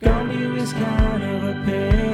Gandhi was kind of a pedophile.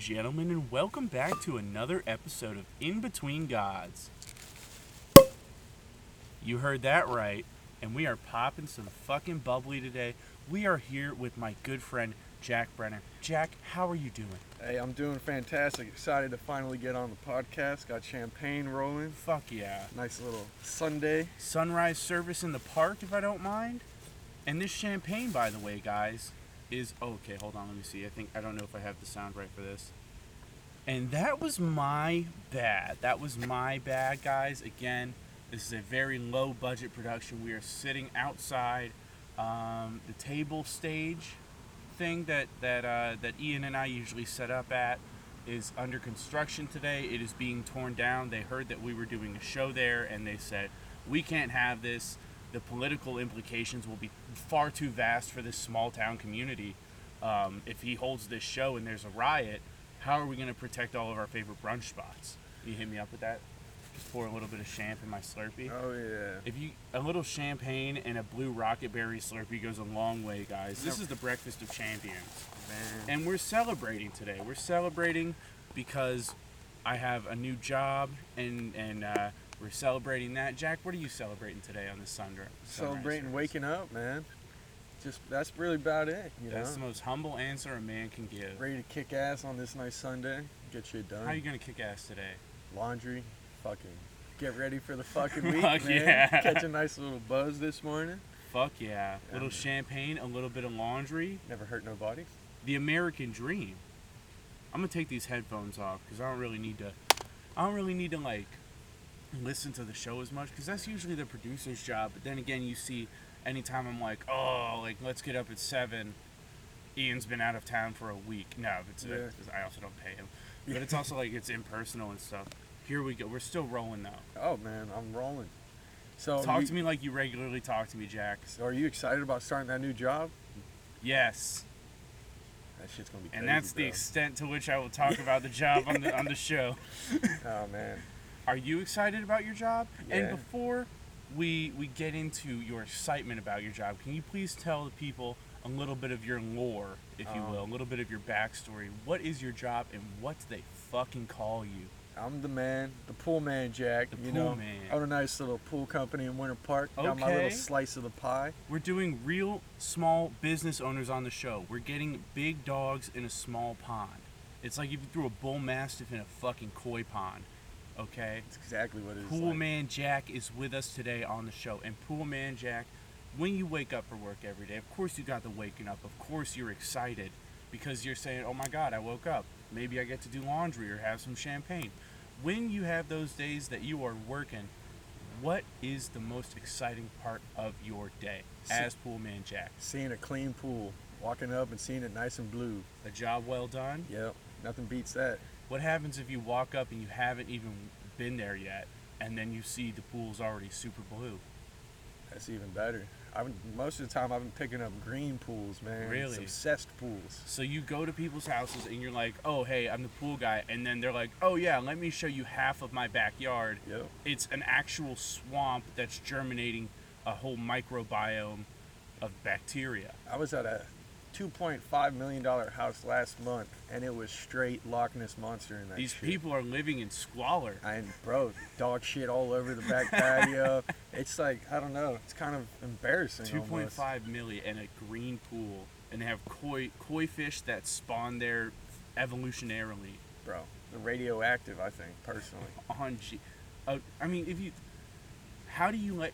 And gentlemen, and welcome back to another episode of In Between Gods. You heard that right, and we are popping some fucking bubbly today. We are here with my good friend Jack Brenner. Jack, how are you doing? Hey, I'm doing fantastic. Excited to finally get on the podcast. Got champagne rolling. Fuck yeah. Nice little Sunday. Sunrise service in the park, if I don't mind. And this champagne, by the way, guys, is oh, okay. Hold on, let me see. I think I don't know if I have the sound right for this. And that was my bad. That was my bad, guys. Again, this is a very low budget production. We are sitting outside um, the table stage thing that that uh, that Ian and I usually set up at is under construction today. It is being torn down. They heard that we were doing a show there, and they said we can't have this. The political implications will be far too vast for this small town community. Um, if he holds this show and there's a riot, how are we going to protect all of our favorite brunch spots? You hit me up with that. Just pour a little bit of champ in my Slurpee. Oh yeah. If you a little champagne and a blue rocket berry Slurpee goes a long way, guys. This is the breakfast of champions, Man. and we're celebrating today. We're celebrating because I have a new job, and and uh, we're celebrating that. Jack, what are you celebrating today on this Sunday? Celebrating waking up, man. Just that's really about it. You That's the most humble answer a man can give. Ready to kick ass on this nice Sunday. Get shit done. How are you gonna kick ass today? Laundry. Fucking. Get ready for the fucking week, Fuck man. yeah. Catch a nice little buzz this morning. Fuck yeah! A little champagne, a little bit of laundry. Never hurt nobody. the American dream. I'm gonna take these headphones off because I don't really need to. I don't really need to like listen to the show as much because that's usually the producer's job. But then again, you see, anytime I'm like, oh, like let's get up at seven. Ian's been out of town for a week. No, it's uh, Yeah. I also don't pay him, but it's also like it's impersonal and stuff. Here we go. We're still rolling though. Oh man, I'm rolling. So Talk you, to me like you regularly talk to me, Jack. So are you excited about starting that new job? Yes, That shit's gonna be. and crazy, that's the extent to which I will talk about the job on the on the show. Oh man. Are you excited about your job? Yeah. And before we we get into your excitement about your job, can you please tell the people a little bit of your lore, if you will, a Um, little bit of your backstory? What is your job and what do they fucking call you? I'm the man, the pool man, Jack. The you pool know, man. I own a nice little pool company in Winter Park. Got my little slice of the pie. We're doing real small business owners on the show. We're getting big dogs in a small pond. It's like if you threw a bull mastiff in a fucking koi pond. Okay? That's exactly what it is. Pool like. Man Jack is with us today on the show. And Pool Man Jack, when you wake up for work every day, of course you got the waking up. Of course you're excited because you're saying, "Oh my God, I woke up. Maybe I get to do laundry or have some champagne." When you have those days that you are working, what is the most exciting part of your day as Pool Man Jack? Seeing a clean pool, walking up and seeing it nice and blue. A job well done. Yep, nothing beats that. What happens if you walk up and you haven't even been there yet, and then you see the pool's already super blue? That's even better. I've been, most of the time I've been picking up green pools, man. Really? Some cessed pools. So you go to people's houses and you're like, "Oh, hey, I'm the pool guy," and then they're like, "Oh yeah, let me show you half of my backyard. Yep. It's an actual swamp that's germinating a whole microbiome of bacteria." I was at a $2.5 million house last month, and it was straight Loch Ness monster in that These shit. people are living in squalor. And bro, dog shit all over the back patio. It's like I don't know. It's kind of embarrassing. Two point almost. five milli and a green pool, and they have koi koi fish that spawn there evolutionarily bro. The radioactive, I think personally. on G. Uh, I mean, if you, how do you let?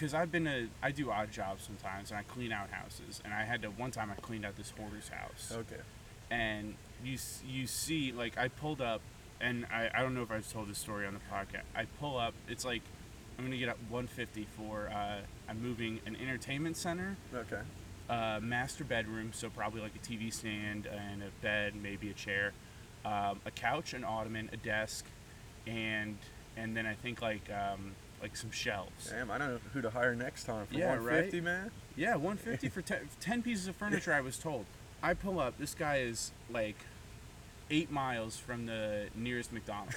Because I've been a I do odd jobs sometimes and I clean out houses and I had to one time I cleaned out this hoarder's house Okay. and you you see like I pulled up and I, I don't know if I've told this story on the podcast. I pull up. It's like I'm gonna get up 150 for uh, I'm moving an entertainment center, Okay. uh, master bedroom, so probably like a TV stand and a bed, maybe a chair, um, a couch, an ottoman, a desk, and and then I think like um, like some shelves. Damn, I don't know who to hire next time for Yeah, 150, man. Yeah, 150 for ten, 10 pieces of furniture. I was told. I pull up. This guy is like eight miles from the nearest McDonald's.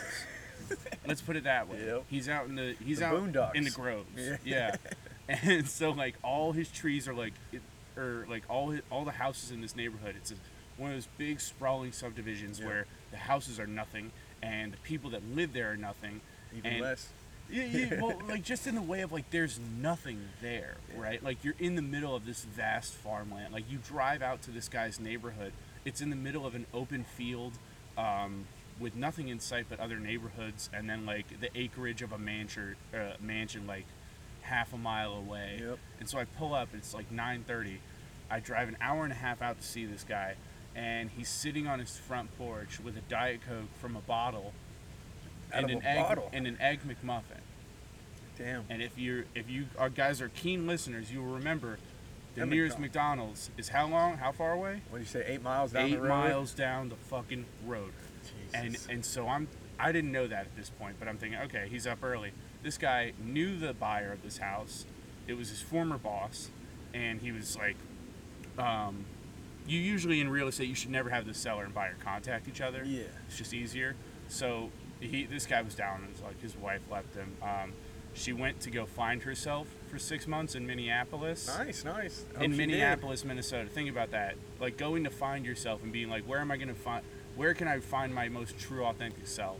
Let's put it that way. Yep. He's out in the he's The out in the boondocks. groves. Yeah. Yeah. and so like all his trees are like, it, or like all his, all the houses in this neighborhood. It's a, one of those big sprawling subdivisions Yeah. where the houses are nothing and the people that live there are nothing. Even and less. Yeah, yeah, well, like just in the way of like there's nothing there, right? Like you're in the middle of this vast farmland. Like you drive out to this guy's neighborhood. It's in the middle of an open field, um, with nothing in sight but other neighborhoods, and then like the acreage of a mansion, uh, mansion like half a mile away. Yep. And so I pull up. It's like 9:30. I drive an hour and a half out to see this guy, and he's sitting on his front porch with a diet coke from a bottle and an egg bottle. and an egg McMuffin. Damn. And if you're if you our guys are keen listeners, you will remember the That nearest McDonald's. Is how long? How far away? What do you say? Eight miles down Eight the road. miles down the fucking road. And Jesus. and so I'm I didn't know that at this point, but I'm thinking, okay, he's up early. This guy knew the buyer of this house. It was his former boss, and he was like, um, you usually in real estate you should never have the seller and buyer contact each other. Yeah. It's just easier. So he, this guy was down. It was like his wife left him. Um, she went to go find herself for six months in Minneapolis. Nice, nice. Hope In she did. Minneapolis, Minnesota. Think about that. Like going to find yourself and being like, where am I going to find? Where can I find my most true, authentic self?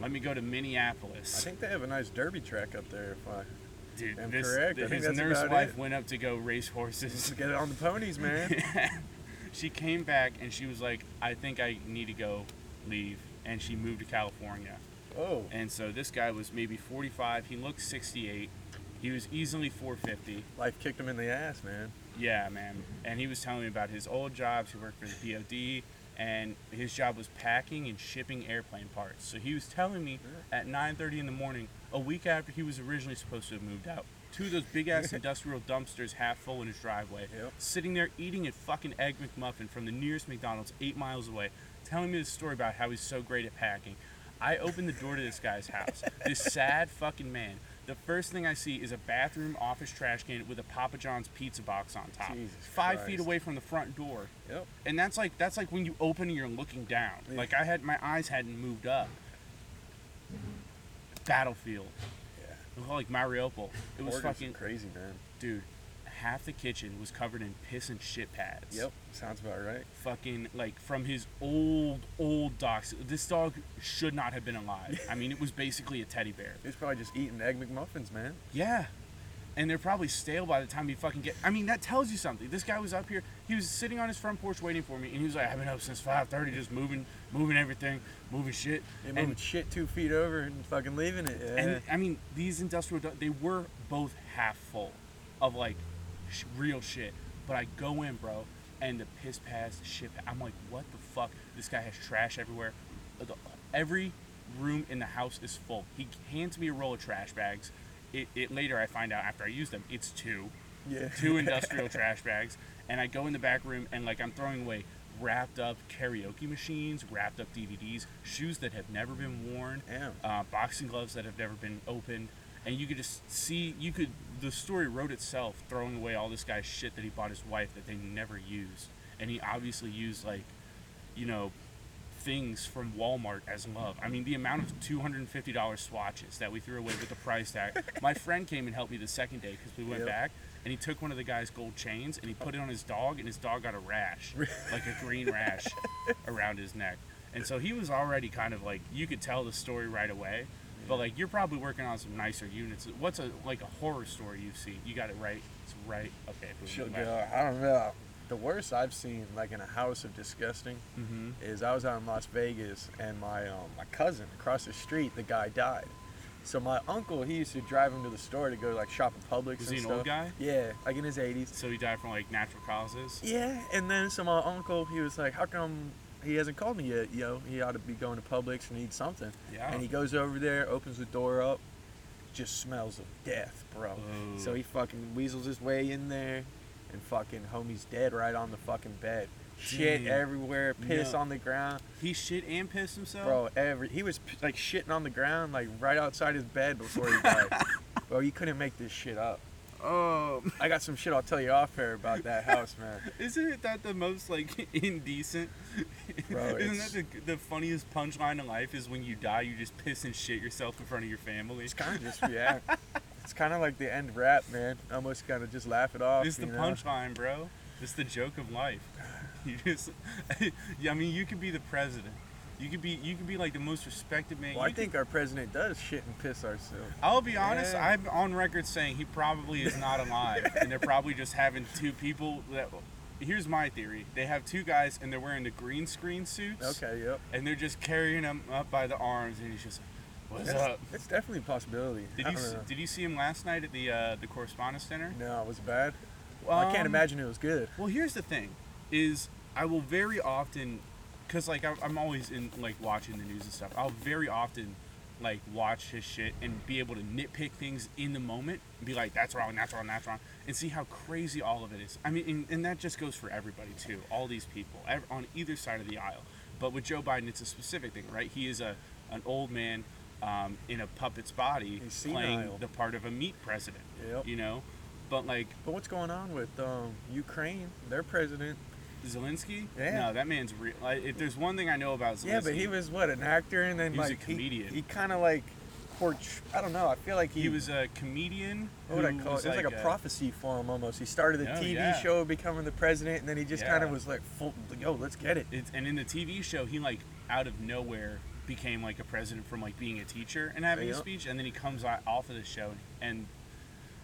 Let me go to Minneapolis. I think they have a nice derby track up there. If I Dude, am this, correct. His nurse wife it. went up to go race horses. just get it on the ponies, man. she came back and she was like, I think I need to go leave. And she moved to California. oh, And so this guy was maybe 45. He looked 68. He was easily 450. life kicked him in the ass, man. Yeah, man. And he was telling me about his old jobs. He worked for the DOD, and his job was packing and shipping airplane parts. So he was telling me at 9:30 in the morning, a week after he was originally supposed to have moved out, two of those big ass industrial dumpsters half full in his driveway, Yep. sitting there eating a fucking egg McMuffin from the nearest McDonald's eight miles away, telling me this story about how he's so great at packing. I opened the door to this guy's house. This sad fucking man. The first thing I see is a bathroom office trash can with a Papa John's pizza box on top, Jesus five feet away from the front door. Yep. And that's like that's like when you open and you're looking down. Yeah. Like I had my eyes hadn't moved up. Battlefield. Yeah. It was like Mariupol. It was Oregon's fucking crazy, man. dude. Half the kitchen was covered in piss and shit pads. Yep. Sounds about right. Fucking like from his old old dogs. This dog should not have been alive. I mean, it was basically a teddy bear. He's probably just eating egg McMuffins, man. Yeah. And they're probably stale by the time he fucking get. I mean, that tells you something. This guy was up here. He was sitting on his front porch waiting for me, and he was like, "I've been up since 5:30, just moving, moving everything, moving shit." And moving shit two feet over and fucking leaving it. Yeah. and I mean, these industrial, du- they were both half full of like sh- real shit. But I go in, bro, and the piss the shit. I'm like, what the fuck? This guy has trash everywhere. Every room in the house is full. He hands me a roll of trash bags. It, it later I find out after I use them, it's two yeah. two industrial trash bags, and I go in the back room and like I'm throwing away wrapped up karaoke machines, wrapped up DVDs, shoes that have never been worn, uh, boxing gloves that have never been opened, and you could just see you could the story wrote itself throwing away all this guy's shit that he bought his wife that they never used, and he obviously used like, you know. Things from Walmart as love. I mean, the amount of two hundred and fifty dollars swatches that we threw away with the price tag. My friend came and helped me the second day because we went Yep. back, and he took one of the guy's gold chains and he put it on his dog, and his dog got a rash, like a green rash, around his neck. And so he was already kind of like you could tell the story right away. But like you're probably working on some nicer units. What's a like a horror story you've seen? You got it right. It's right. Okay. She'll go. I don't know. The worst I've seen, like in a house of disgusting, Mm-hmm. is I was out in Las Vegas and my um, my cousin across the street, the guy died, So my uncle, he used to drive him to the store to go like shop at Publix Was and he an stuff. old guy? Yeah, like in his 80s. So he died from like natural causes. Yeah, and then so my uncle, he was like, "How come he hasn't called me yet? You know, he ought to be going to Publix and need something." Yeah. And he goes over there, opens the door up, just smells of death, bro. Oh. So he fucking weasels his way in there, and fucking homie's dead right on the fucking bed. Shit everywhere, piss No. on the ground, He shit and pissed himself. bro. Every he was like shitting on the ground, like right outside his bed before he died. bro, you couldn't make this shit up. Oh, I got some shit I'll tell you off air about that house, man. isn't that the most like indecent? Bro, isn't that the, the funniest punchline in life? Is when you die, you just piss and shit yourself in front of your family. It's kind of just yeah. It's kind of like the end rap, man. Almost kind of just laugh it off. It's the you know? punchline, bro. It's the joke of life. You just, yeah, I mean, you could be the president. You could be, you could be like the most respected man. Well, I You could- think our president does shit and piss ourselves. I'll be honest. Yeah. I'm on record saying he probably is not alive, and they're probably just having two people. That here's my theory: they have two guys, and they're wearing the green screen suits. Okay, yep. And they're just carrying him up by the arms, and he's just like, "What's It's, up?" it's definitely a possibility. Did I you don't know. did you see him last night at the uh, the Correspondence Center? No, it was bad. Well, I can't Um, imagine it was good. Well, here's the thing: is I will very often, cause like I'm always in like watching the news and stuff. I'll very often like watch his shit and be able to nitpick things in the moment and be like, "That's wrong, that's wrong, that's wrong," and see how crazy all of it is. I mean, and, and that just goes for everybody too. All these people ev- on either side of the aisle. But with Joe Biden, it's a specific thing, right? He is a an old man um, in a puppet's body playing the part of a meat president. Yep. You know, but like But what's going on with um, Ukraine? Their president. Zelensky? Yeah. No, that man's real. Like, if there's one thing I know about Zelensky, Yeah, but he was what an actor, and then He was a like he- comedian. He, kind of like porch. I don't know. I feel like he, he was a comedian. What would I call it? was It was like, a, prophecy for him almost. He started a Oh, TV yeah. show, becoming the president, and then he just kind of was like, full, yo, let's get it. It's, and in the TV show, he like out of nowhere became like a president from like being a teacher and having a speech, and then he comes off of the show, and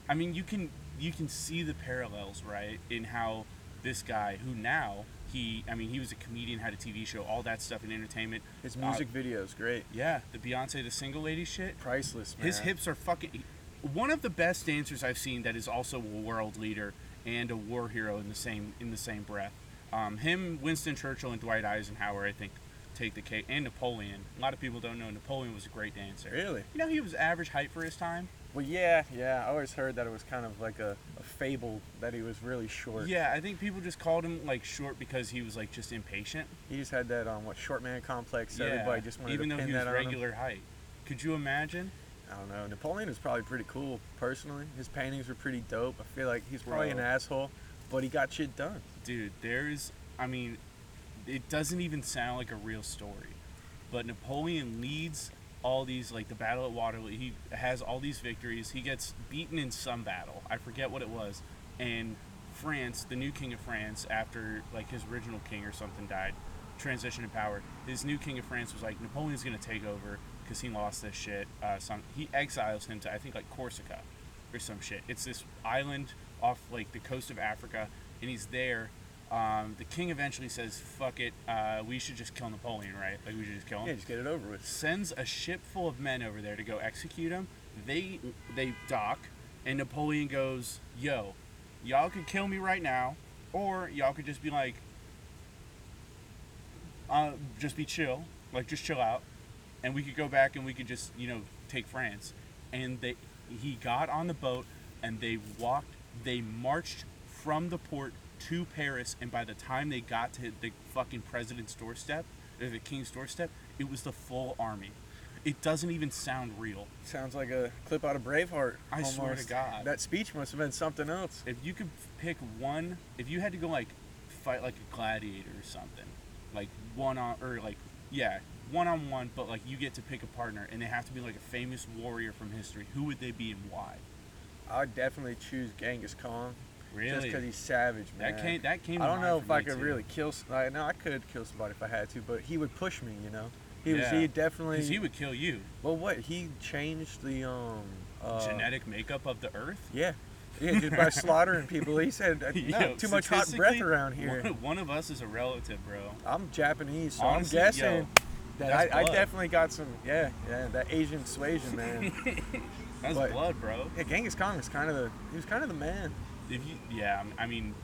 I mean, you can you can see the parallels, right, in how this guy who now he, I mean, he was a comedian, had a TV show, all that stuff in entertainment. His Uh, music videos, great, Yeah, the Beyonce, the single lady shit. priceless, man. His hips are fucking. One of the best dancers I've seen that is also a world leader and a war hero in the same in the same breath. Um, him, Winston Churchill, and Dwight Eisenhower, I think, take the cake. And Napoleon. A lot of people don't know Napoleon was a great dancer. Really? You know, he was average height for his time. Well, yeah, yeah. I always heard that it was kind of like a, a fable that he was really short. Yeah, I think people just called him like short because he was like just impatient. He just had that um, what short man complex. Yeah, everybody just wanted even to though pin he was that on him. regular height. Could you imagine? I don't know. Napoleon is probably pretty cool, personally. His paintings were pretty dope. I feel like he's probably an asshole, but he got shit done. dude there's i mean it doesn't even sound like a real story but napoleon leads all these like the battle at waterloo. He has all these victories. He gets beaten in some battle. I forget what it was. And france the new king of france after like his original king or something died transition in power his new king of france was like napoleon's gonna take over because he lost this shit uh, some he exiles him to i think like corsica or some shit. It's this island off like the coast of africa and he's there um, the king eventually says fuck it uh, we should just kill napoleon right like we should just kill him Yeah, just get it over with. sends a ship full of men over there to go execute him. They they dock, and Napoleon goes, "Yo, y'all could kill me right now, or y'all could just be like, uh, just be chill, like just chill out, and we could go back and we could just you know take France." And they he got on the boat and they walked, they marched from the port to Paris, and by the time they got to the fucking president's doorstep, or the king's doorstep, it was the full army. It doesn't even sound real. Sounds like a clip out of Braveheart. I swear to. God. That speech must have been something else. If you could pick one, if you had to go like fight like a gladiator or something, like one on or like yeah, one on one, but like you get to pick a partner, and they have to be like a famous warrior from history. Who would they be and why? I'd definitely choose Genghis Khan. Just because he's savage, man. that came that came. I don't know if I could too. really kill. I know I could kill somebody if I had to, but he would push me. You know, he was. Yeah. He definitely. 'Cause he would kill you. Well, what he changed the um. Uh, Genetic makeup of the earth. Yeah. Yeah, just by slaughtering people. He said, no, Yo, too much hot breath around here. One, one of us is a relative, bro. I'm Japanese, so Honestly, I'm guessing. yo, That I, I definitely got some. Yeah, yeah. That Asian suasion, man. That's But- blood, bro. yeah, Genghis Khan was kind of the. He was kind of the man. If you, yeah, I mean,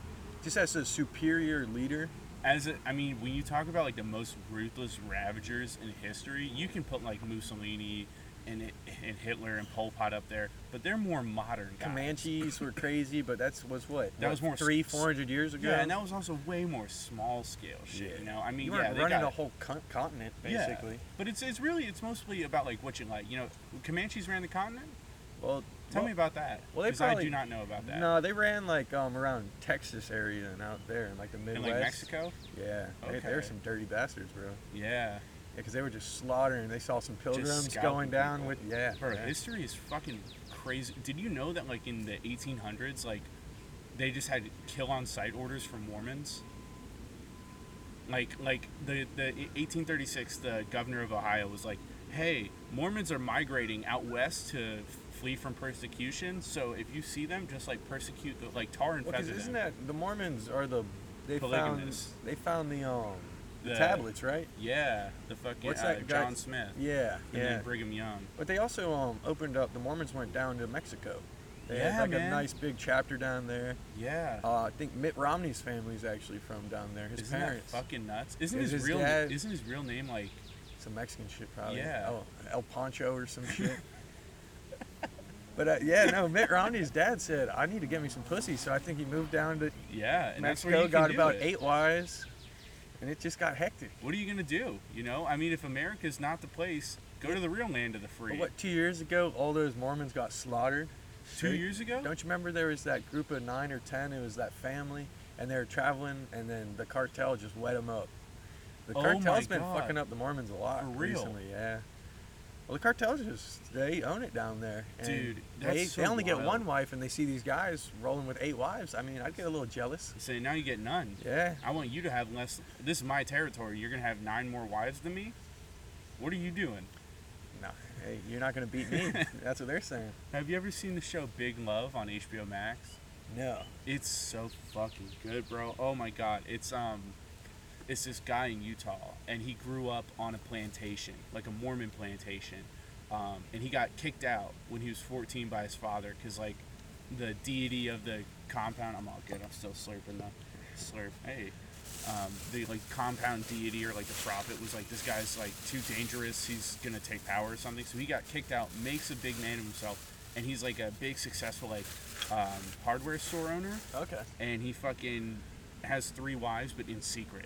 Just as a superior leader. as a, I mean, when you talk about like the most ruthless ravagers in history, you can put like Mussolini and and Hitler and Pol Pot up there, but they're more modern guys. Comanches were crazy, but that's was what. That what, was more three, four hundred years ago. Yeah, and that was also way more small scale shit. Yeah. You know, I mean, you yeah, running got, a whole con- continent yeah, basically. but it's it's really it's mostly about like what you like. You know, Comanches ran the continent. Well, Tell well, me about that. well, they because I probably- do not know about that. No, they ran like um around Texas area and out there in like the Midwest. in like Mexico. Yeah, they, they were some dirty bastards, bro. Yeah, Yeah, because they were just slaughtering. They saw some pilgrims going down people. with yeah. bro, yeah. history is fucking crazy. Did you know that like in the 1800s, like they just had kill on sight orders from Mormons? Like like the the 1836, the governor of Ohio was like, "Hey, Mormons are migrating out west to flee from persecution. So if you see them, just like persecute the like tar and Well, feather isn't them." that the Mormons are the they found they found the um the, The- tablets right? Yeah, the fucking What's uh, that guy- John Smith Yeah, and yeah. then Brigham Young. But they also um opened up. The Mormons went down to Mexico. They Yeah, had like man. a nice big chapter down there. Yeah. Uh, I think Mitt Romney's family is actually from down there. His isn't parents. fucking nuts? Isn't Is his, his real dad- isn't his real name like Some Mexican shit probably. Yeah. Oh, El Pancho or some shit. But uh, yeah, no. Mitt Romney's dad said, "I need to get me some pussy," so I think he moved down to yeah? And that's where Mexico, got about it. eight wives, and it just got hectic. What are you gonna do? You know, I mean, if America's not the place, go to the real land of the free. But what? Two years ago, all those Mormons got slaughtered. Two They- years ago? Don't you remember there was that group of nine or ten? It was that family, and they were traveling, and then the cartel just wet them up. The Oh cartel's my been God. fucking up the Mormons a lot recently. Yeah. Well, the cartels just they own it down there. And Dude, they, that's they so only get one wife, and they see these guys rolling with eight wives. I mean, I'd get a little jealous. Say now you get none. Yeah. I want you to have less. This is my territory. You're gonna have nine more wives than me. What are you doing? No, hey, you're not gonna beat me. That's what they're saying. Have you ever seen the show Big Love on HBO Max? No. It's so fucking good, bro. Oh my god. It's um it's this guy in Utah and he grew up on a plantation, like a Mormon plantation. Um, and he got kicked out when he was 14 by his father cuz like the deity of the compound, I'm all good. I'm still slurping the slurp. Hey. Um, the like compound deity or like the prophet was like this guy's like too dangerous he's gonna take power or something so he got kicked out makes a big man of himself and he's like a big successful like um, hardware store owner Okay. and he fucking has three wives but in secret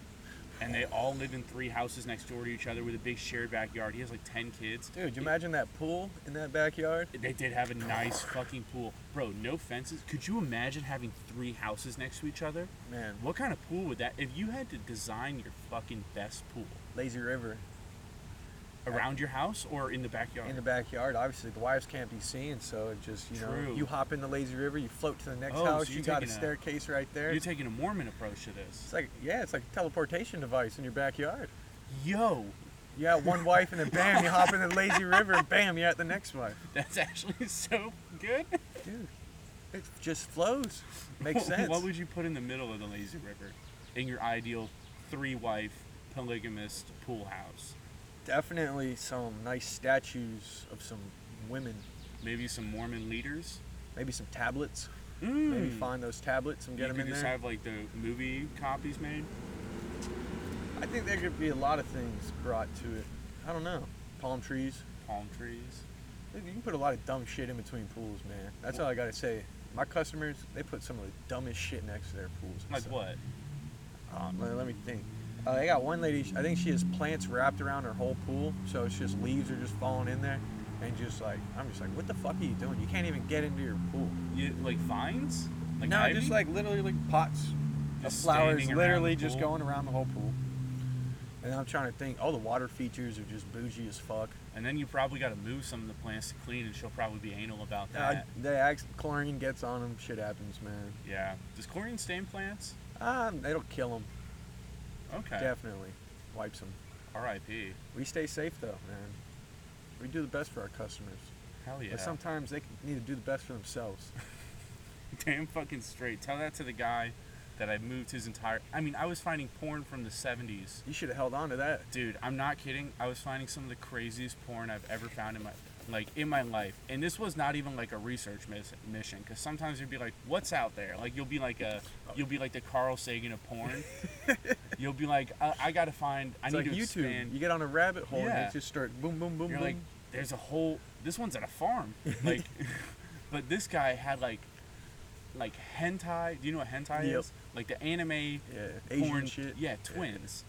and they all live in three houses next door to each other with a big shared backyard. He has like 10 kids. Dude, you imagine that pool in that backyard? they did have a nice fucking pool. Bro no fences. Could you imagine having three houses next to each other? Man, what kind of pool would that if you had to design your fucking best pool? Lazy river around your house or in the backyard in the backyard. Obviously, the wives can't be seen, so it just you know you hop in the lazy river, you float to the next Oh, house. so you got a taking a- staircase right there. you're taking a mormon approach to this It's like yeah, it's like a teleportation device in your backyard. yo You got one wife, and then bam, you hop in the lazy river, and bam, you're at the next wife. that's actually so good Dude, it just flows. Makes What- sense. What would you put in the middle of the lazy river in your ideal three wife polygamist pool house? Definitely some nice statues of some women. Maybe some Mormon leaders. Maybe some tablets. Mm. Maybe find those tablets and You get them could in just there. have like the movie copies made. I think there could be a lot of things brought to it. I don't know. Palm trees. Palm trees. You can put a lot of dumb shit in between pools, man. That's all I gotta say. My customers, they put some of the dumbest shit next to their pools. Like stuff. what? Um, let, let me think. Uh, they got one lady. I think she has plants wrapped around her whole pool, so it's just leaves are just falling in there, and just like I'm just like, what the fuck are you doing? You can't even get into your pool. You, like vines? Like no, ivy? just like literally like pots of flowers, literally just going around the whole pool. And I'm trying to think. All the water features are just bougie as fuck. And then you probably got to move some of the plants to clean, and she'll probably be anal about Uh, that. they act, chlorine gets on them. Shit happens, man. yeah. Does chlorine stain plants? Um, it'll kill them. Okay. Definitely wipes them. R.I.P. We stay safe though, man. We do the best for our customers. Hell yeah. But sometimes they need to do the best for themselves. Damn fucking straight. Tell that to the guy that I moved his entire. I mean, I was finding porn from the 70s. You should have held on to that. Dude, I'm not kidding. I was finding some of the craziest porn I've ever found in my like in my life. And this was not even like a research miss- mission cuz sometimes you'd be like, "What's out there?" Like you'll be like a you'll be like the Carl Sagan of porn. you'll be like, "I, I got to find I It's need like to YouTube. expand." You get on a rabbit hole and Yeah. it just start boom, boom, boom, You're boom. like, "There's a whole this one's at a farm." Like but this guy had like like hentai. Do you know what hentai Yep. is? Like the anime yeah, Asian porn, shit. Yeah, twins.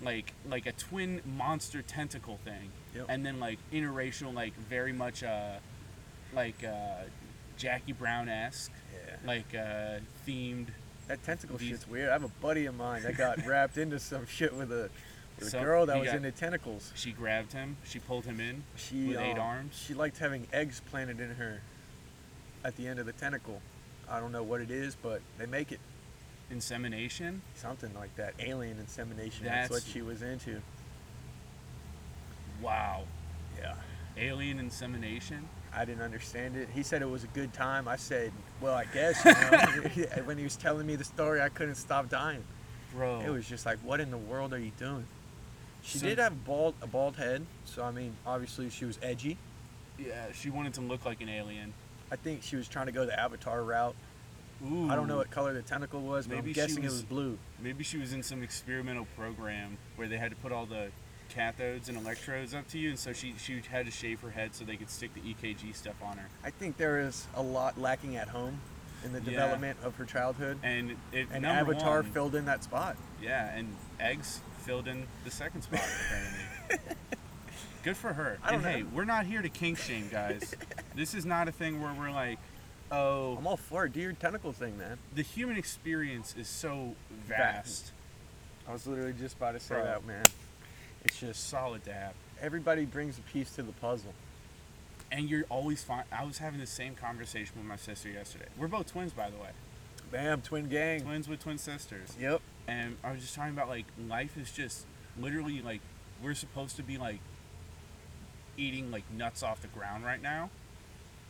Like like a twin monster tentacle thing. Yep. And then like interracial, like very much uh like uh Jackie Brown esque, Yeah. like uh themed. That tentacle These- shit's weird. I have a buddy of mine that got wrapped into some shit with a, with So, a girl that was got- into tentacles. She grabbed him. She pulled him in She with eight um, arms. She liked having eggs planted in her at the end of the tentacle. I don't know what it is, but they make it Insemination. something like that. Alien insemination. That's, what she was into. Wow. Yeah. Alien insemination. I didn't understand it. He said it was a good time. I said, well, I guess. You know? when he was telling me the story, I couldn't stop dying. Bro. It was just like, what in the world are you doing? She So- did have bald a bald head, so I mean, obviously she was edgy. Yeah, she wanted to look like an alien. I think she was trying to go the Avatar route. Ooh. I don't know what color the tentacle was, but Maybe I'm guessing was- it was blue. Maybe she was in some experimental program where they had to put all the cathodes and electrodes up to you, and so she she had to shave her head so they could stick the EKG stuff on her. I think there is a lot lacking at home in the Yeah. development of her childhood, And it and number Avatar one, filled in that spot. yeah, and eggs filled in the second spot apparently. Good for her. I don't and hey, know. we're not here to kink shame, guys. this is not a thing where we're like, oh, I'm all for it. Do your tentacle thing, man. the human experience is so Vast. vast. I was literally just about to say Bro. that, man. It's just Solid to have. everybody brings a piece to the puzzle. And you're always fine. I was having the same conversation with my sister yesterday. We're both twins, by the way. Bam, twin gang. Twins with twin sisters. Yep. And I was just talking about like life is just literally like we're supposed to be like eating like nuts off the ground right now.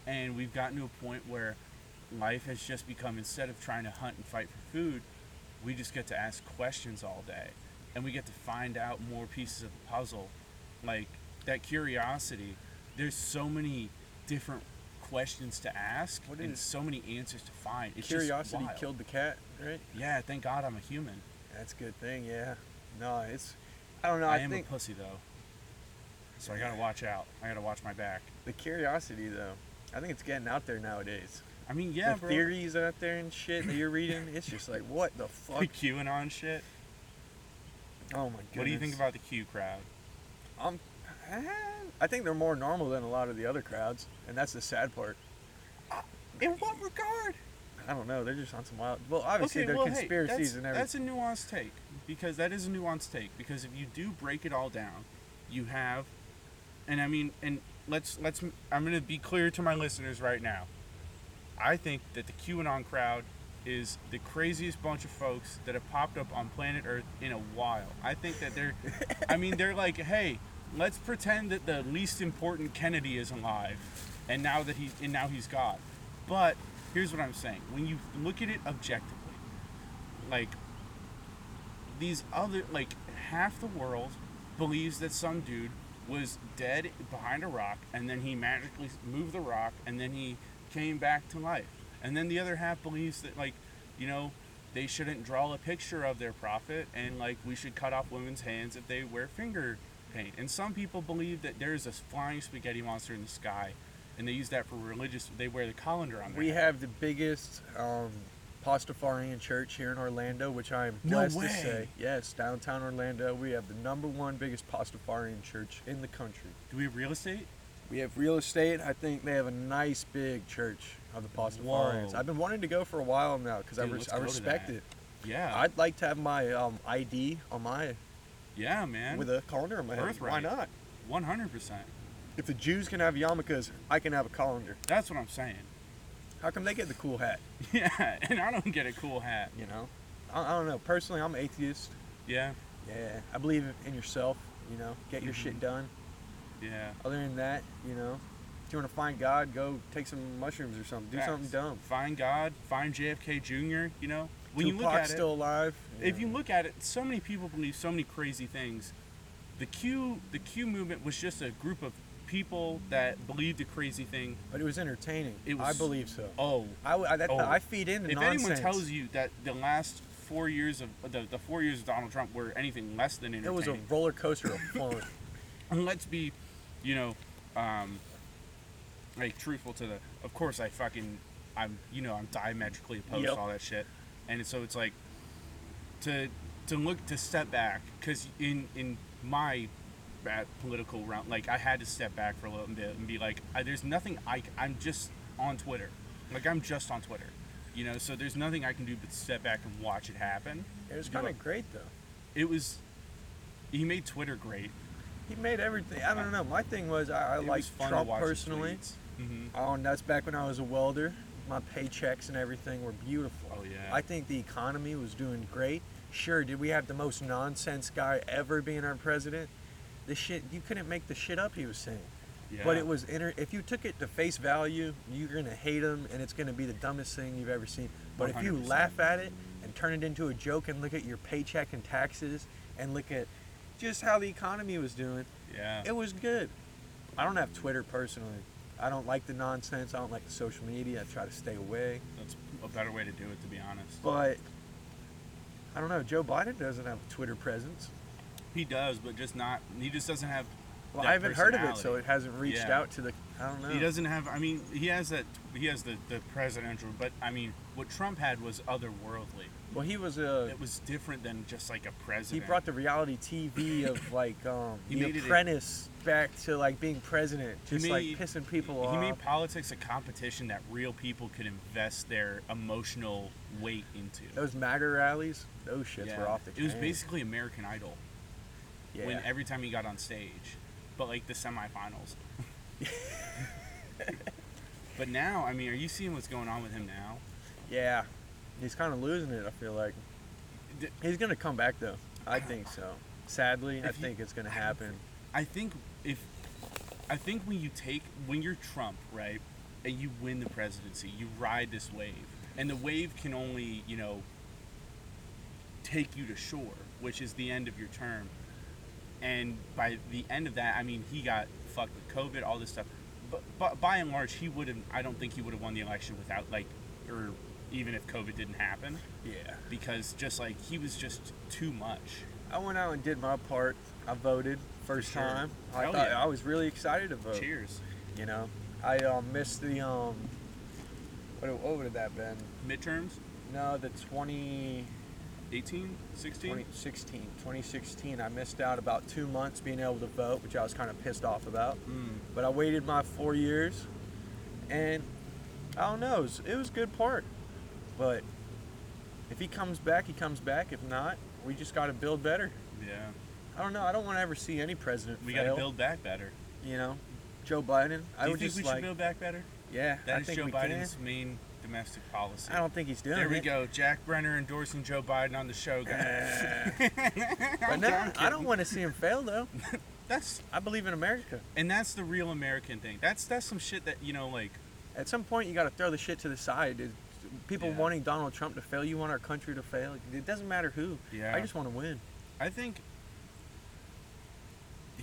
And we've gotten to a point where life has just become instead of trying to hunt and fight for food, we just get to ask questions all day. And we get to find out more pieces of the puzzle. Like that curiosity. There's so many different questions to ask What and so many answers to find. It's Curiosity killed the cat, right? Yeah, thank God I'm a human. That's a good thing, yeah. No, it's. I don't know. I, I, am think a pussy though, so I gotta watch out. I gotta watch my back. the curiosity, though, I think it's getting out there nowadays. I mean, yeah, the bro. theories out there and shit that you're reading, it's just like, what the fuck. The? QAnon shit. Oh my goodness. What do you think about the Q crowd? Um, I think they're more normal than a lot of the other crowds, and that's the sad part. In what regard? I don't know. They're just on some wild. Well, obviously okay, they're well, conspiracies hey, that's, and everything. that's a nuanced take because that is a nuanced take because if you do break it all down, you have, and I mean, and let's let's. I'm gonna be clear to my listeners right now. I think that the QAnon crowd is the craziest bunch of folks that have popped up on planet Earth in a while. I think that they're, I mean, they're like, hey, let's pretend that the least important Kennedy is alive, and now that he and now he's God. But here's what I'm saying: when you look at it objectively, like these other, like half the world believes that some dude was dead behind a rock, and then he magically moved the rock, and then he came back to life. And then the other half believes that, like, you know, they shouldn't draw a picture of their prophet, and like we should cut off women's hands if they wear finger paint. And some people believe that there's a flying spaghetti monster in the sky, and they use that for religious. They wear the colander on their we head. have the biggest um, Pastafarian church here in Orlando, which I am blessed way. to say. Yes, downtown Orlando, we have the number one biggest Pastafarian church in the country. Do we have real estate? We have real estate. I think they have a nice big church of the Pastafarians. I've been wanting to go for a while now because I, res- I respect it. Yeah. I'd like to have my um, ID on my yeah, man. with a colander on my head. Why Birthright. not? One hundred percent. If the Jews can have yarmulkes, I can have a colander. That's what I'm saying. How come they get the cool hat? Yeah, and I don't get a cool hat. You know, I, I don't know. Personally, I'm atheist. Yeah, Yeah, I believe in yourself. You know, get your Mhm. shit done. Yeah. Other than that, you know, if you want to find God, go take some mushrooms or something. Do something dumb. Find God, find JFK Jr., you know? When you look Tupac's at it, still alive. if you look at it, so many people believe so many crazy things. The Q the Q movement was just a group of people that believed a crazy thing. but it was entertaining. It was, I believe so. Oh, I, I- that, Oh. I feed into if nonsense. If anyone tells you that the last four years of the, the four years of Donald Trump were anything less than entertaining, it was a roller coaster of fun. and let's be, you know, um, like truthful to the. Of course, I fucking, I'm, you know, I'm diametrically opposed Yep. to all that shit, and so it's like, to to look to step back because in in my bad political realm, like I had to step back for a little bit and be like, I, there's nothing I, I'm just on Twitter, like I'm just on Twitter, you know, so there's nothing I can do but step back and watch it happen. it was kind of great though. It was, he made Twitter great. He made everything. I don't know. My thing was I, I It like was fun to Trump watch his personally. tweets. Mhm. Oh, and that's back when I was a welder. My paychecks and everything were beautiful. Oh yeah. I think the economy was doing great. Sure, did we have the most nonsense guy ever being our president? The shit you couldn't make the shit up he was saying. But Yeah. it was inter- if you took it to face value, you're gonna hate him, and it's gonna be the dumbest thing you've ever seen. But if you 100%. laugh at it and turn it into a joke and look at your paycheck and taxes and look at just how the economy was doing, Yeah. it was good. I don't have Twitter personally. I don't like the nonsense. I don't like the social media. I try to stay away. That's a better way to do it, to be honest. But I don't know. Joe Biden doesn't have a Twitter presence. He does, but just not. He just doesn't have. Well, I haven't heard of it, so it hasn't reached Yeah. out to the. I don't know. He doesn't have. I mean, he has that. He has the the presidential, but I mean, what Trump had was otherworldly. Well, he was a. It was different than just like a president. He brought the reality TV of like um, He The made it a- Apprentice back to like being president, He just like pissing people He off. He made politics a competition that real people could invest their emotional weight into. Those MAGA rallies, those shits Yeah. were off the It was basically American Idol yeah. when every time he got on stage, but like the semifinals. but now, I mean, are you seeing what's going on with him now? yeah, he's kind of losing it. I feel like he's gonna come back though. I think so. Sadly, I If he- think it's gonna happen. I think if I think when you take when you're Trump, right, and you win the presidency, you ride this wave, and the wave can only you know take you to shore, which is the end of your term. And by the end of that, I mean he got fucked with COVID, all this stuff. But, but by and large, he would have. I don't think he would have won the election without like, or even if COVID didn't happen, Yeah. because just like he was just too much. I went out and did my part. I voted first sure. time. I Hell thought yeah. I was really excited to vote. Cheers. You know, I um, missed the um, what, what would have that been? Midterms, No, the 20, 18, 16. 2016. 2016. I missed out about two months being able to vote, which I was kind of pissed off about. Mm. But I waited my four years, and I don't know. It was, it was a good part. But if he comes back, he comes back. If not, we just got to build better. Yeah. I don't know. I don't want to ever see any president We got to build back better. You know, Joe Biden. I Do you would think just we like, should build back better? yeah, That I is think Joe Biden's can. main domestic policy. I don't think he's doing it. there we go. Jack Brenner endorsing Joe Biden on the show, guys. But no, I don't want to see him fail though. That's I believe in America. and that's the real American thing. That's that's some shit that you know, like At some point, you got to throw the shit to the side. People Yeah. wanting Donald Trump to fail, you want our country to fail. It doesn't matter who. Yeah. I just want to win. I think.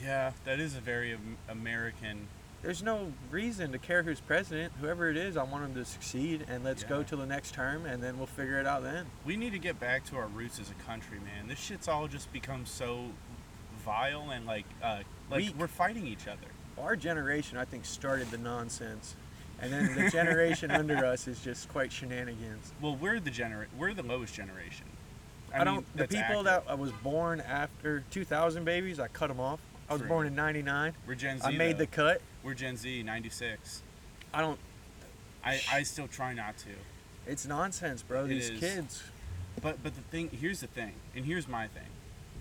Yeah, that is a very American. There's no reason to care who's president. Whoever it is, I want him to succeed, and let's go Yeah. to the next term, and then we'll figure it out then. We need to get back to our roots as a country, man. This shit's all just become so vile and like uh, like Weak. we're fighting each other. Our generation, I think, started the nonsense, and then the generation under us is just quite shenanigans. Well, we're the gener- we're the lowest generation. I, mean, don't. The people accurate. that I was born after 2000 babies, I cut them off. I was True. born in '99. we're Gen Z. I made though. the cut. We're Gen Z, '96. I don't. I, I still try not to. It's nonsense, bro. It These is. kids. But but the thing here's the thing, and here's my thing.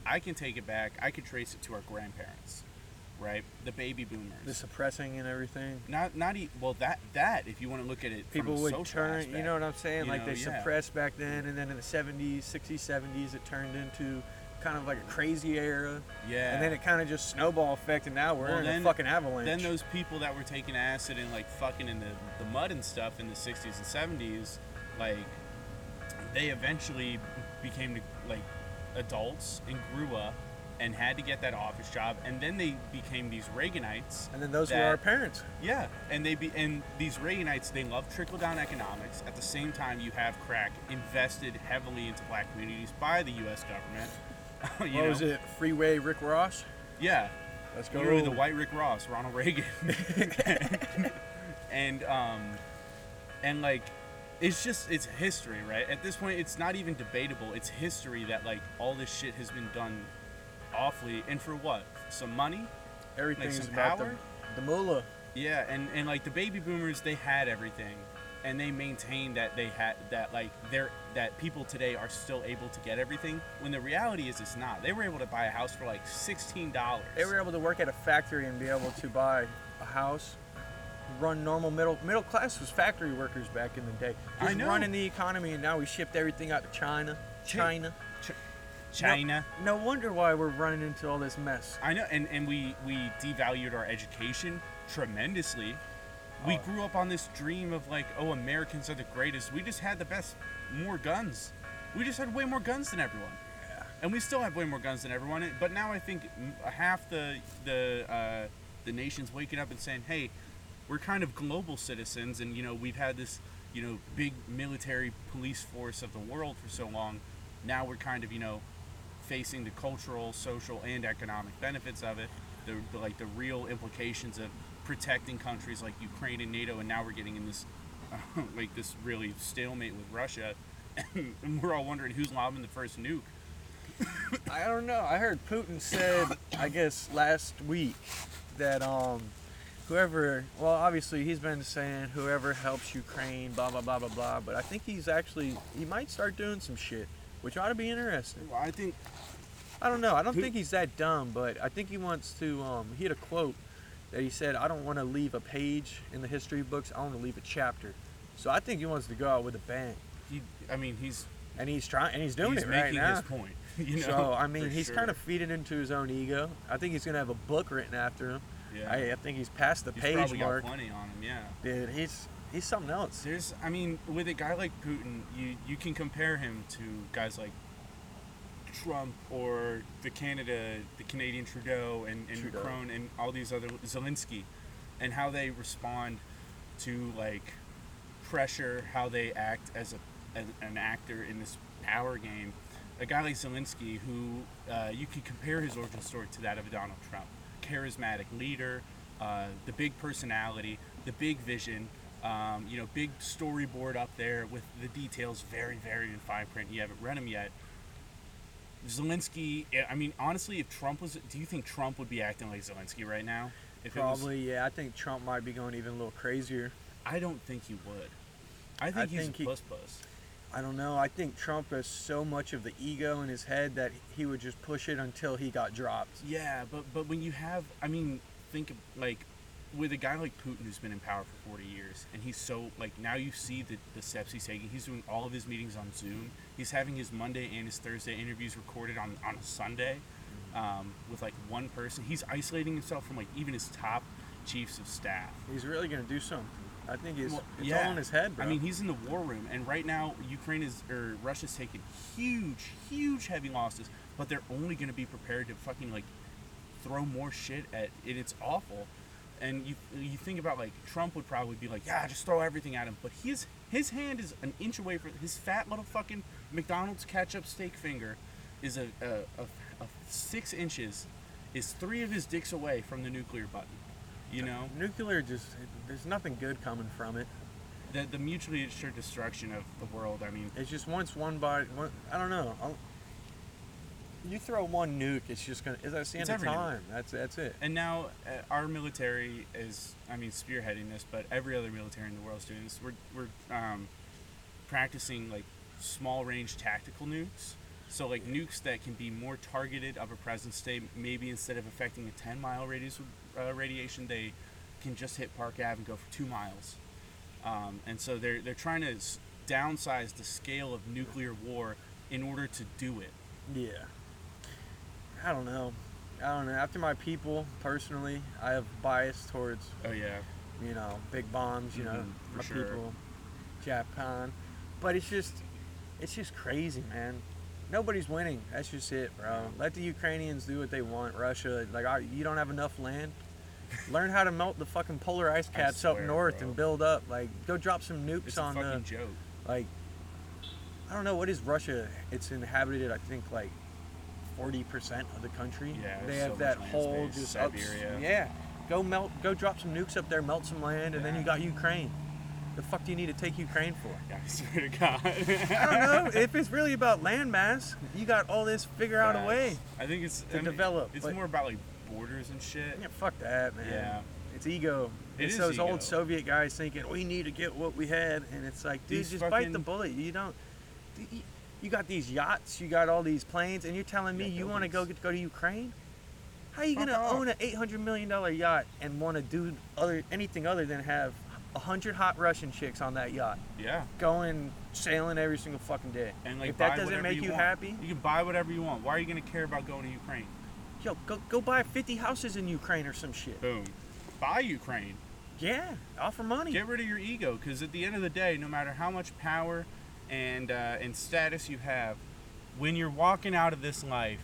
I can take it back. I could trace it to our grandparents, right? The baby boomers. the suppressing and everything. not not e- well that that if you want to look at it People from a would social turn, aspect. you know what I'm saying? You like know, they yeah. suppressed back then, and then in the 70s, 60s, 70s, it turned into kind of like a crazy era, Yeah. and then it kind of just snowball effect, and now we're Well, in then- a fucking avalanche. then those people that were taking acid and like fucking in the, the mud and stuff in the 60s and 70s like they eventually became like adults and grew up and had to get that office job and then they became these reaganites and then those were our parents. yeah and they be and these reaganites they love trickle down economics at the same time you have crack invested heavily into black communities by the us government what know? was it? Freeway Rick Ross. yeah Let's go. Literally the white Rick Ross, Ronald Reagan. and um and like it's just it's history, right? At this point it's not even debatable. It's history that like all this shit has been done awfully and for what? Some money? Everything's some about power? the, the moolah. Yeah, and, and like the baby boomers, they had everything, and they maintain that they had that like they're that people today are still able to get everything. When the reality is, it's not. They were able to buy a house for like sixteen dollars. They were able to work at a factory and be able to buy a house, run normal middle middle class was factory workers back in the day. I know. running the economy, and now we shipped everything out to China. China. China. No wonder why we're running into all this mess. I know, and, and we we devalued our education tremendously. We Oh. grew up on this dream of like, oh, Americans are the greatest. We just had the best, more guns. We just had way more guns than everyone. Yeah. and we still have way more guns than everyone. But now I think half the the uh, the nation's waking up and saying, "Hey, we're kind of global citizens, and you know we've had this you know big military police force of the world for so long. Now we're kind of you know facing the cultural, social, and economic benefits of it. The, the like the real implications of protecting countries like Ukraine and NATO, and now we're getting in this like this really stalemate with Russia." And we're all wondering who's lobbing the first nuke. I don't know. I heard Putin said, I guess last week, that um, whoever, well, obviously he's been saying whoever helps Ukraine, blah blah blah blah blah. But I think he's actually he might start doing some shit, which ought to be interesting. Well, I think I don't know. I don't Who- think he's that dumb, but I think he wants to. Um, he had a quote that he said, "I don't want to leave a page in the history books. I want to leave a chapter." So I think he wants to go out with a bang, he. I mean, he's and he's trying, and he's doing he's it right making now. his point. You know. so I mean, he's sure. kind of feeding into his own ego. I think he's gonna have a book written after him. Yeah. I, I think he's past the he's page probably mark. got plenty on him. Yeah. Dude, he's he's something else. There's. I mean, with a guy like Putin, you you can compare him to guys like Trump or the Canada, the Canadian Trudeau, and, and Trudeau. Macron, and all these other Zelensky, and how they respond to like pressure, how they act as a as an actor in this power game. A guy like Zelensky, who uh, you could compare his origin story to that of Donald Trump, charismatic leader, uh, the big personality, the big vision, um, you know, big storyboard up there with the details very, very in fine print. You haven't read them yet. Zelensky, I mean, honestly, if Trump was, do you think Trump would be acting like Zelensky right now? If it was- Probably, yeah. I think Trump might be going even a little crazier. I don't think he would. I think he's think a he-. I don't know. I think Trump has so much of the ego in his head that he would just push it until he got dropped. Yeah, but but when you have, I mean, think of like with a guy like Putin who's been in power for 40 years, and he's so like now you see the the steps he's taking. He's doing all of his meetings on Zoom. He's having his Monday and his Thursday interviews recorded on on a Sunday um, with like one person. He's isolating himself from like even his top chiefs of staff. He's really gonna do something. I think he's Well, it's yeah. all in his head, bro. I mean, he's in the war room, and right now Ukraine is or Russia's taking huge, huge heavy losses, but they're only going to be prepared to fucking like throw more shit at it. It's awful, and you you think about like Trump would probably be like, yeah, just throw everything at him, but his his hand is an inch away from his fat little fucking McDonald's ketchup steak finger is a a, a, a six inches is three of his dicks away from the nuclear button. You know, nuclear just there's nothing good coming from it. the, the mutually assured destruction of the world. I mean, It's just once one body. One, I don't know. I'll, you throw one nuke, it's just gonna. It's that's the It's end of every nuke. time. That's that's it. and now uh, our military is, I mean, spearheading this, but every other military in the world is doing this. We're we're um, practicing like small range tactical nukes. So like nukes that can be more targeted of a presence. They maybe instead of affecting a 10 mile radius of uh, radiation, they can just hit Park Ave and go for two miles. Um, and so they're they're trying to downsize the scale of nuclear war in order to do it. Yeah. I don't know. I don't know. After my people, personally, I have bias towards Oh yeah. you know big bombs. You know, Mhm, for my sure. people, Japan. But it's just, it's just crazy, man. Nobody's winning. That's just it, bro. Let the Ukrainians do what they want. Russia, like, I, you don't have enough land. Learn how to melt the fucking polar ice caps up north bro. and build up. Like, go drop some nukes It's a on fucking the joke. like. I don't know what is Russia. It's inhabited. I think like forty percent of the country. Yeah, they have so that whole space. just Siberia. yeah, go melt. Go drop some nukes up there. Melt some land, and then you got Ukraine. The fuck do you need to take Ukraine for? Yeah, I swear to God. I don't know. if it's really about landmass. you got all this. Figure out a way. I think it's to I mean, develop, It's more about like borders and shit. Yeah, fuck that, man. Yeah. It's ego. It it's those ego. old Soviet guys thinking we need to get what we had, and it's like, dude, These just bite the bullet. You don't. you- You got these yachts, you got all these planes, and you're telling me you want to go get, go to Ukraine? How are you gonna off. own an 800 million dollar yacht and want to do other anything other than have a hundred hot Russian chicks on that yacht, Yeah. going sailing every single fucking day? And like if that doesn't make you, you happy, you can buy whatever you want. Why are you gonna care about going to Ukraine? yo, go go buy 50 houses in Ukraine or some shit. Boom. Buy Ukraine. Yeah, offer money. Get rid of your ego, because at the end of the day, no matter how much power and uh, and status you have, when you're walking out of this life,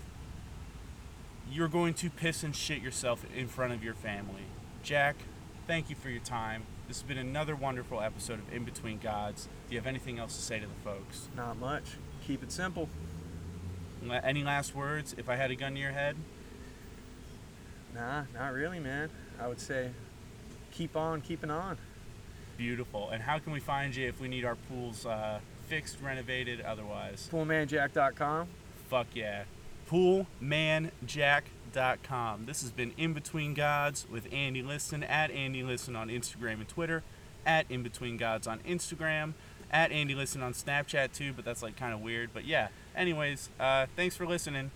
you're going to piss and shit yourself in front of your family. Jack, thank you for your time. This has been another wonderful episode of In Between Gods. Do you have anything else to say to the folks? Not much. Keep it simple. Any last words? If I had a gun to your head, Nah, not really, man. I would say keep on keeping on. beautiful. And how can we find you if we need our pools uh, fixed, renovated, otherwise? Poolmanjack.com. Fuck yeah. Poolmanjack.com. This has been In Between Gods with Andy Listen at Andy Listen on Instagram and Twitter, at In Between Gods on Instagram, at Andy Listen on Snapchat too, but that's like kind of weird. But yeah, anyways, uh, thanks for listening.